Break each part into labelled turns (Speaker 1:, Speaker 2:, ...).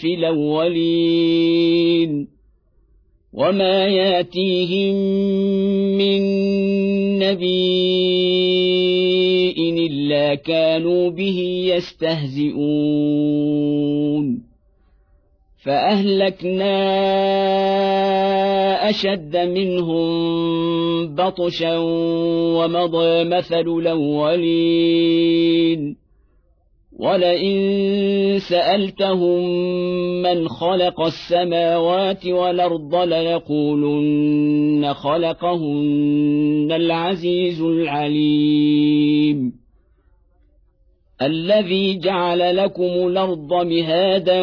Speaker 1: في الأولين وما يأتيهم من نبي إلا كانوا به يستهزئون فأهلكنا أشد منهم بطشا ومضى مثل الأولين ولئن سألتهم من خلق السماوات والأرض ليقولن خلقهن العزيز العليم. الذي جعل لكم الأرض مهادا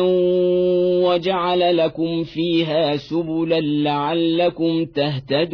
Speaker 1: وجعل لكم فيها سبلا لعلكم تهتدون.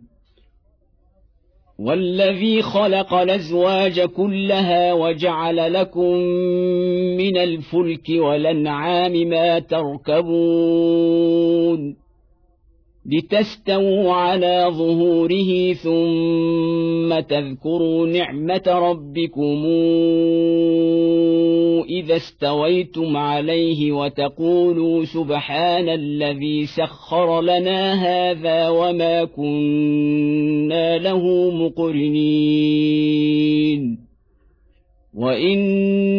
Speaker 1: والذي خلق الازواج كلها وجعل لكم من الفلك والانعام ما تركبون لتستووا على ظهوره ثم تذكروا نعمة ربكم إذا استويتم عليه وتقولوا سبحان الذي سخر لنا هذا وما كنا له مقرنين. وأنا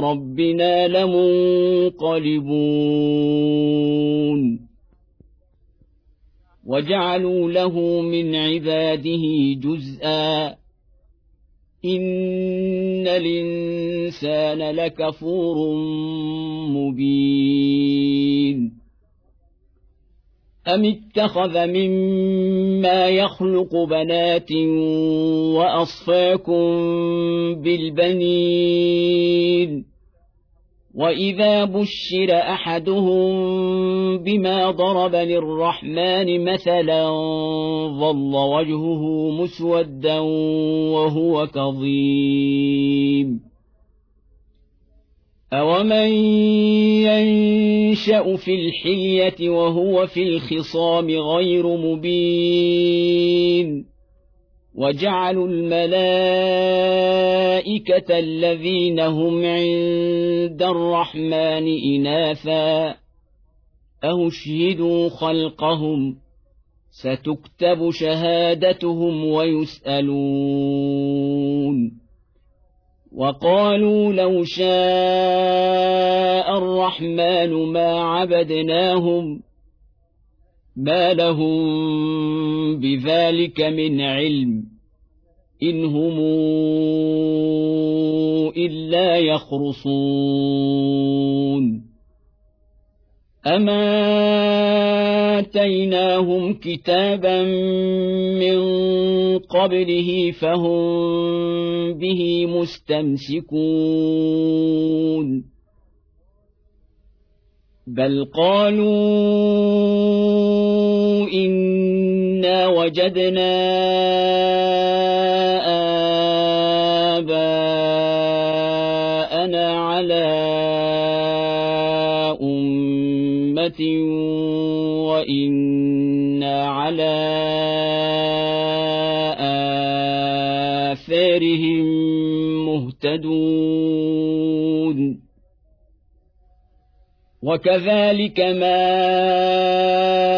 Speaker 1: ربنا لمنقلبون. وجعلوا له من عباده جزءا. إن الإنسان لكفور مبين. أم اتخذ مما يخلق بنات وأصفاكم بالبنين؟ وإذا بشر أحدهم بما ضرب للرحمن مثلا ظل وجهه مسودا وهو كظيم أومن ينشأ في الحلية وهو في الخصام غير مبين وجعلوا الملائكة الذين هم عند الرحمن إناثا أهشهدوا خلقهم ستكتب شهادتهم ويسألون وقالوا لو شاء الرحمن ما عبدناهم ما لهم بذلك من علم ان هم الا يخرصون اما اتيناهم كتابا من قبله فهم به مستمسكون بل قالوا انا وجدنا اباءنا على امه وأنا على آثارهم مهتدون وكذلك ما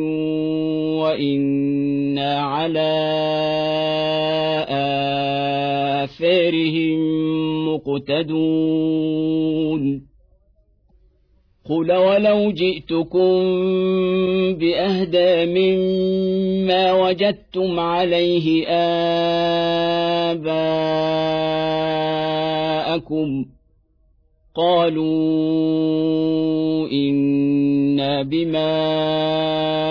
Speaker 1: وإنا على آثارهم مقتدون قل ولو جئتكم باهدى مما وجدتم عليه اباءكم قالوا أنا بما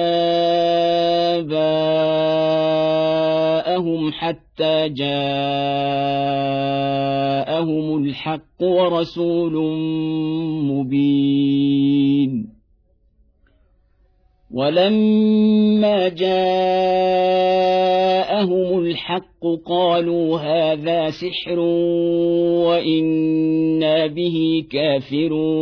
Speaker 1: حتى جاءهم الحق ورسول مبين. ولما جاءهم الحق قالوا هذا سحر وأنا به كافرون.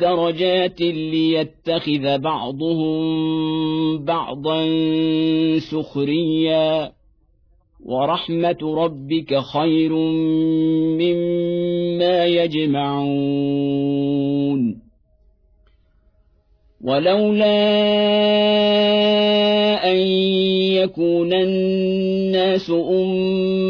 Speaker 1: درجات ليتخذ بعضهم بعضا سخريا. ورحمة ربك خير مما يجمعون. ولولا أن يكون الناس أمة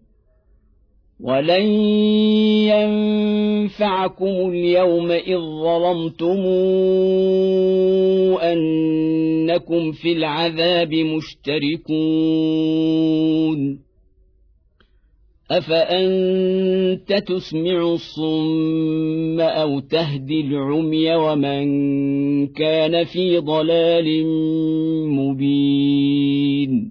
Speaker 1: ولن ينفعكم اليوم إذ ظلمتم أنكم في العذاب مشتركون. أفأنت تسمع الصم أو تهدي العمي ومن كان في ضلال مبين؟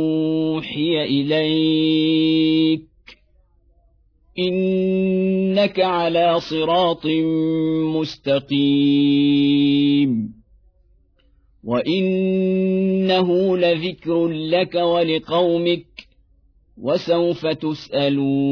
Speaker 1: أوحي إليك. إنك على صراط مستقيم. وإنه لذكر لك ولقومك وسوف تسألون.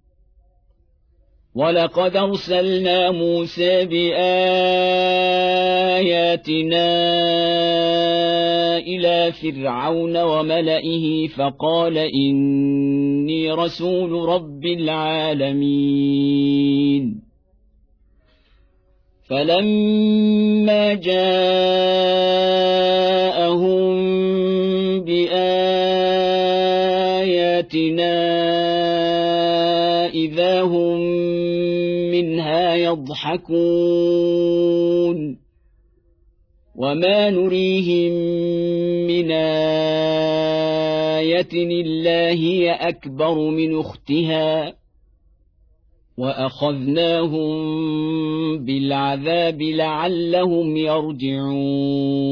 Speaker 1: ولقد ارسلنا موسى باياتنا إلى فرعون وملئه فقال اني رسول رب العالمين فلما جاءهم باياتنا يضحكون وما نريهم من آية إلا هي أكبر من أختها وأخذناهم بالعذاب لعلهم يرجعون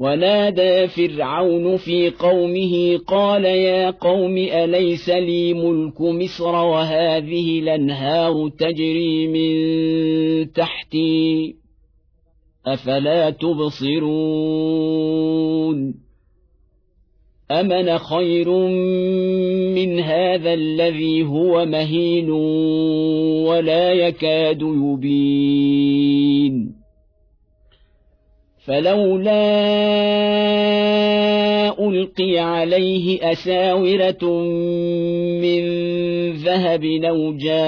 Speaker 1: ونادى فرعون في قومه قال يا قوم أليس لي ملك مصر وهذه الأنهار تجري من تحتي أفلا تبصرون امن خير من هذا الذي هو مهين ولا يكاد يبين فلولا القي عليه اساوره من ذهب أو جاء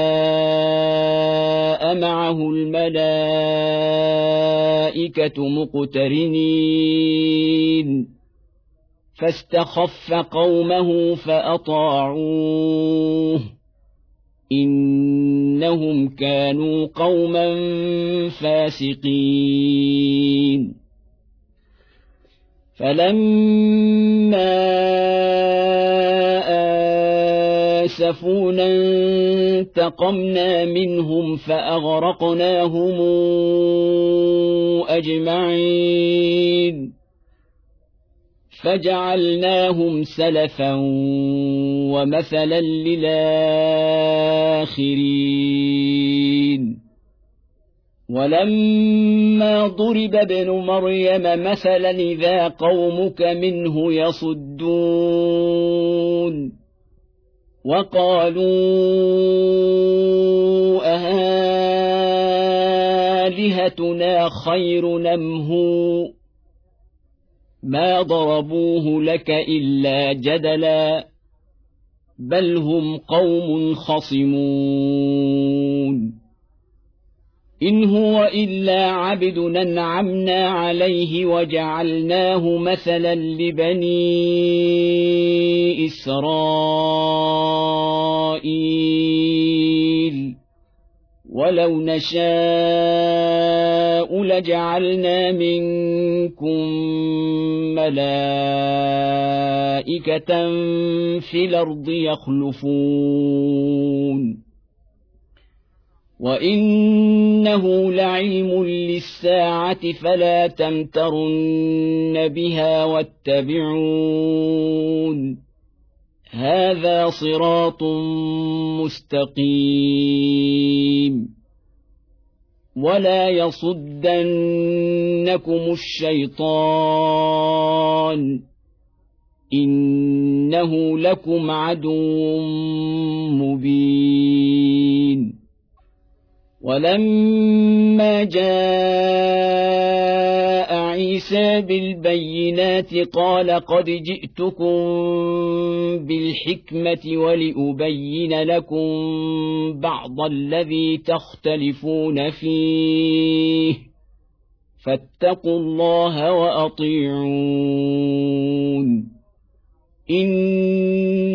Speaker 1: معه الملائكه مقترنين فاستخف قومه فاطاعوه انهم كانوا قوما فاسقين فلما آسفونا انتقمنا منهم فأغرقناهم أجمعين فجعلناهم سلفا ومثلا للآخرين ولما ضرب ابن مريم مثلا إذا قومك منه يصدون وقالوا أهالهتنا خير نمهو ما ضربوه لك إلا جدلا بل هم قوم خصمون. إن هو إلا عبد أنعمنا عليه وجعلناه مثلا لبني إسرائيل. ولو نشاء لجعلنا منكم ملائكة في الأرض يخلفون. وانه لعلم للساعه فلا تمترن بها واتبعون هذا صراط مستقيم ولا يصدنكم الشيطان انه لكم عدو مبين ولما جاء عيسى بالبينات قال قد جئتكم بالحكمة ولأبين لكم بعض الذي تختلفون فيه فاتقوا الله وأطيعون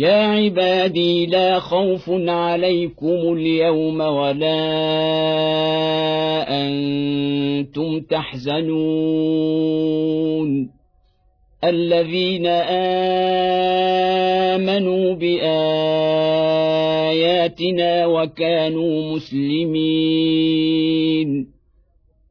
Speaker 1: يا عبادي لا خوف عليكم اليوم ولا أنتم تحزنون. الذين امنوا باياتنا وكانوا مسلمين.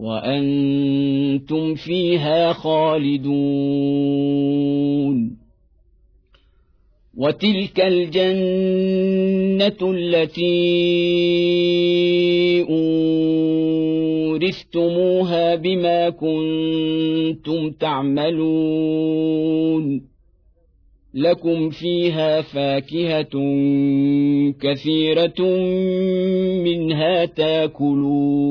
Speaker 1: وأنتم فيها خالدون. وتلك الجنة التي أورثتموها بما كنتم تعملون. لكم فيها فاكهة كثيرة منها تاكلون.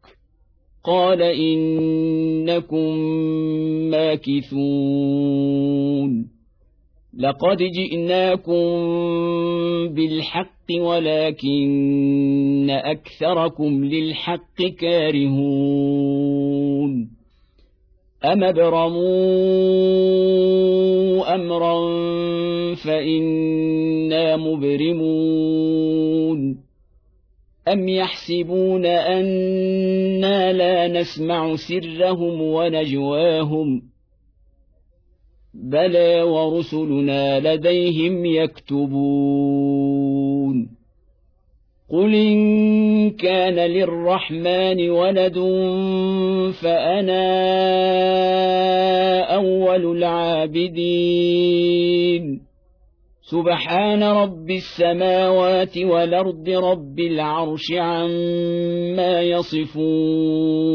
Speaker 1: قال إنكم ماكثون. لقد جئناكم بالحق ولكن أكثركم للحق كارهون. أم أبرموا أمرا فإنا مبرمون. أم يحسبون أنا لا نسمع سرهم ونجواهم بلى ورسلنا لديهم يكتبون قل ان كان للرحمن ولد فانا اول العابدين سبحان رب السماوات والأرض رب العرش عما يصفون.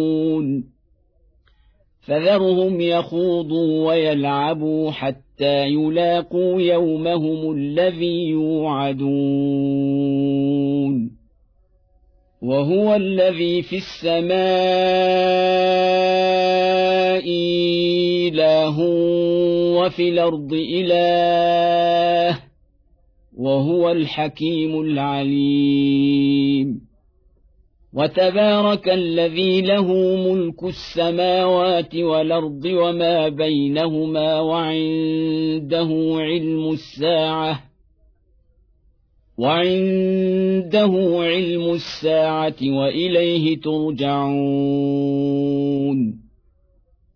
Speaker 1: فذرهم يخوضوا ويلعبوا حتى يلاقوا يومهم الذي يوعدون. وهو الذي في السماء إله وفي الأرض إله وهو الحكيم العليم. وتبارك الذي له ملك السماوات والأرض وما بينهما وعنده علم الساعة وعنده علم الساعة وإليه ترجعون.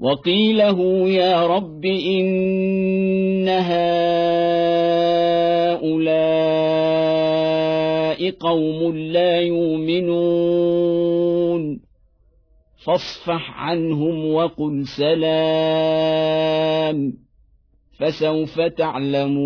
Speaker 1: وقيله يا رب إن هؤلاء قوم لا يؤمنون. فاصفح عنهم وقل سلام فسوف تعلمون.